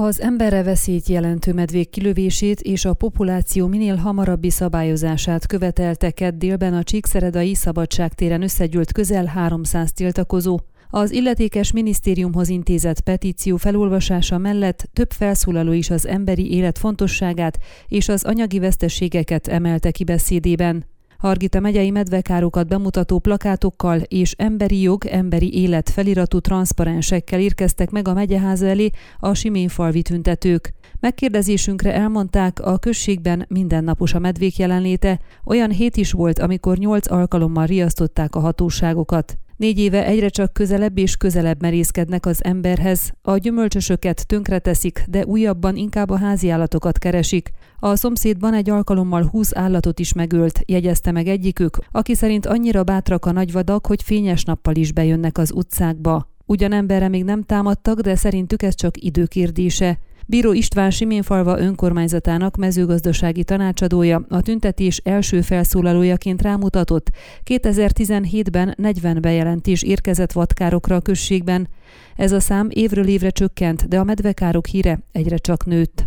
Az emberre veszélyt jelentő medvék kilövését és a populáció minél hamarabbi szabályozását követelte kedd délben a Csíkszeredai Szabadságtéren összegyűlt közel 300 tiltakozó. Az illetékes minisztériumhoz intézett petíció felolvasása mellett több felszólaló is az emberi élet fontosságát és az anyagi veszteségeket emelte ki beszédében. Hargita megyei medvekárokat bemutató plakátokkal és emberi jog, emberi élet feliratú transzparensekkel érkeztek meg a megyeháza elé a Siménfalvi tüntetők. Megkérdezésünkre elmondták, a községben mindennapos a medvék jelenléte, olyan hét is volt, amikor nyolc alkalommal riasztották a hatóságokat. Négy éve egyre csak közelebb és közelebb merészkednek az emberhez, a gyümölcsösöket tönkreteszik, de újabban inkább a háziállatokat keresik. A szomszédban egy alkalommal húsz állatot is megölt, jegyezte meg egyikük, aki szerint annyira bátrak a nagyvadak, hogy fényes nappal is bejönnek az utcákba. Ugyan emberre még nem támadtak, de szerintük ez csak időkérdése. Bíró István Siménfalva önkormányzatának mezőgazdasági tanácsadója a tüntetés első felszólalójaként rámutatott, 2017-ben 40 bejelentés érkezett vadkárokra a községben. Ez a szám évről évre csökkent, de a medvekárok híre egyre csak nőtt.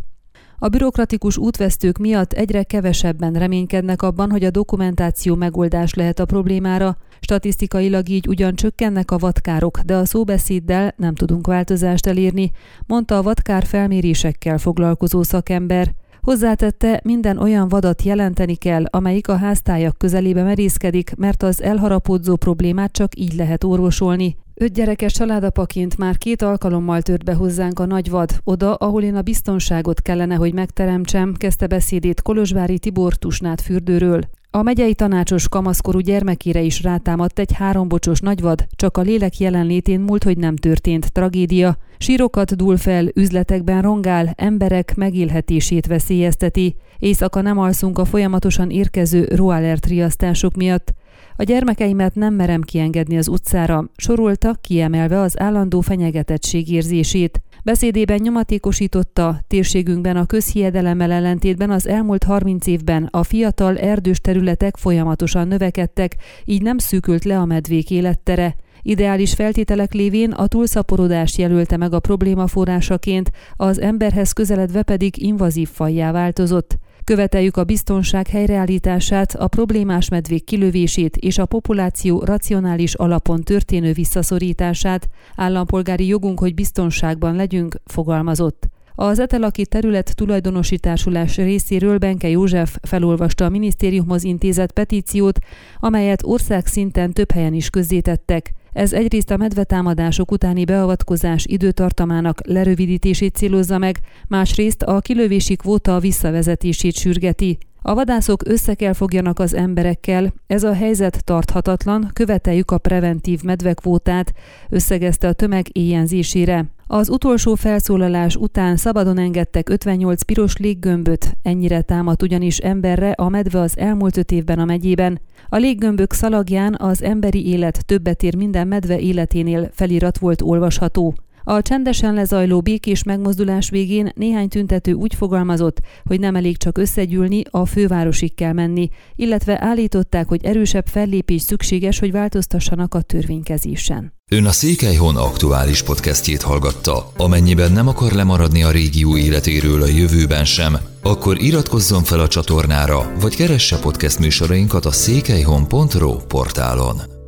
A bürokratikus útvesztők miatt egyre kevesebben reménykednek abban, hogy a dokumentáció megoldás lehet a problémára. Statisztikailag így ugyan csökkennek a vadkárok, de a szóbeszéddel nem tudunk változást elérni, mondta a vadkár felmérésekkel foglalkozó szakember. Hozzátette, minden olyan vadat jelenteni kell, amelyik a háztájak közelébe merészkedik, mert az elharapódzó problémát csak így lehet orvosolni. Öt gyerekes családapaként már két alkalommal tört be hozzánk a nagy vad, oda, ahol én a biztonságot kellene, hogy megteremtsem, kezdte beszédét Kolozsvári Tibor Tusnát fürdőről. A megyei tanácsos kamaszkorú gyermekére is rátámadt egy hárombocsos nagyvad, csak a lélek jelenlétén múlt, hogy nem történt tragédia. Sírokat dúl fel, üzletekben rongál, emberek megélhetését veszélyezteti. Éjszaka nem alszunk a folyamatosan érkező roalert riasztások miatt. A gyermekeimet nem merem kiengedni az utcára, sorolta, kiemelve az állandó fenyegetettség érzését. Beszédében nyomatékosította, térségünkben a közhiedelemmel ellentétben az elmúlt 30 évben a fiatal erdős területek folyamatosan növekedtek, így nem szűkült le a medvék élettere. Ideális feltételek lévén a túlszaporodást jelölte meg a probléma forrásaként, az emberhez közeledve pedig invazív fajjá változott. Követeljük a biztonság helyreállítását, a problémás medvék kilövését és a populáció racionális alapon történő visszaszorítását. Állampolgári jogunk, hogy biztonságban legyünk, fogalmazott. Az etelaki terület tulajdonosításulás részéről Benke József felolvasta a minisztériumhoz intézett petíciót, amelyet országszinten több helyen is közzétettek. Ez egyrészt a medvetámadások utáni beavatkozás időtartamának lerövidítését célozza meg, másrészt a kilövési kvóta visszavezetését sürgeti. A vadászok össze kell fogjanak az emberekkel, ez a helyzet tarthatatlan, követeljük a preventív medvekvótát, összegezte a tömeg éjjenzésére. Az utolsó felszólalás után szabadon engedtek 58 piros léggömböt, ennyire támadt ugyanis emberre a medve az elmúlt öt évben a megyében. A léggömbök szalagján az emberi élet többet ér minden medve életénél felirat volt olvasható. A csendesen lezajló békés megmozdulás végén néhány tüntető úgy fogalmazott, hogy nem elég csak összegyűlni, a fővárosig kell menni, illetve állították, hogy erősebb fellépés szükséges, hogy változtassanak a törvénykezésen. Ön a Székelyhon aktuális podcastjét hallgatta. Amennyiben nem akar lemaradni a régió életéről a jövőben sem, akkor iratkozzon fel a csatornára, vagy keresse podcast műsorainkat a székelyhon.pro portálon.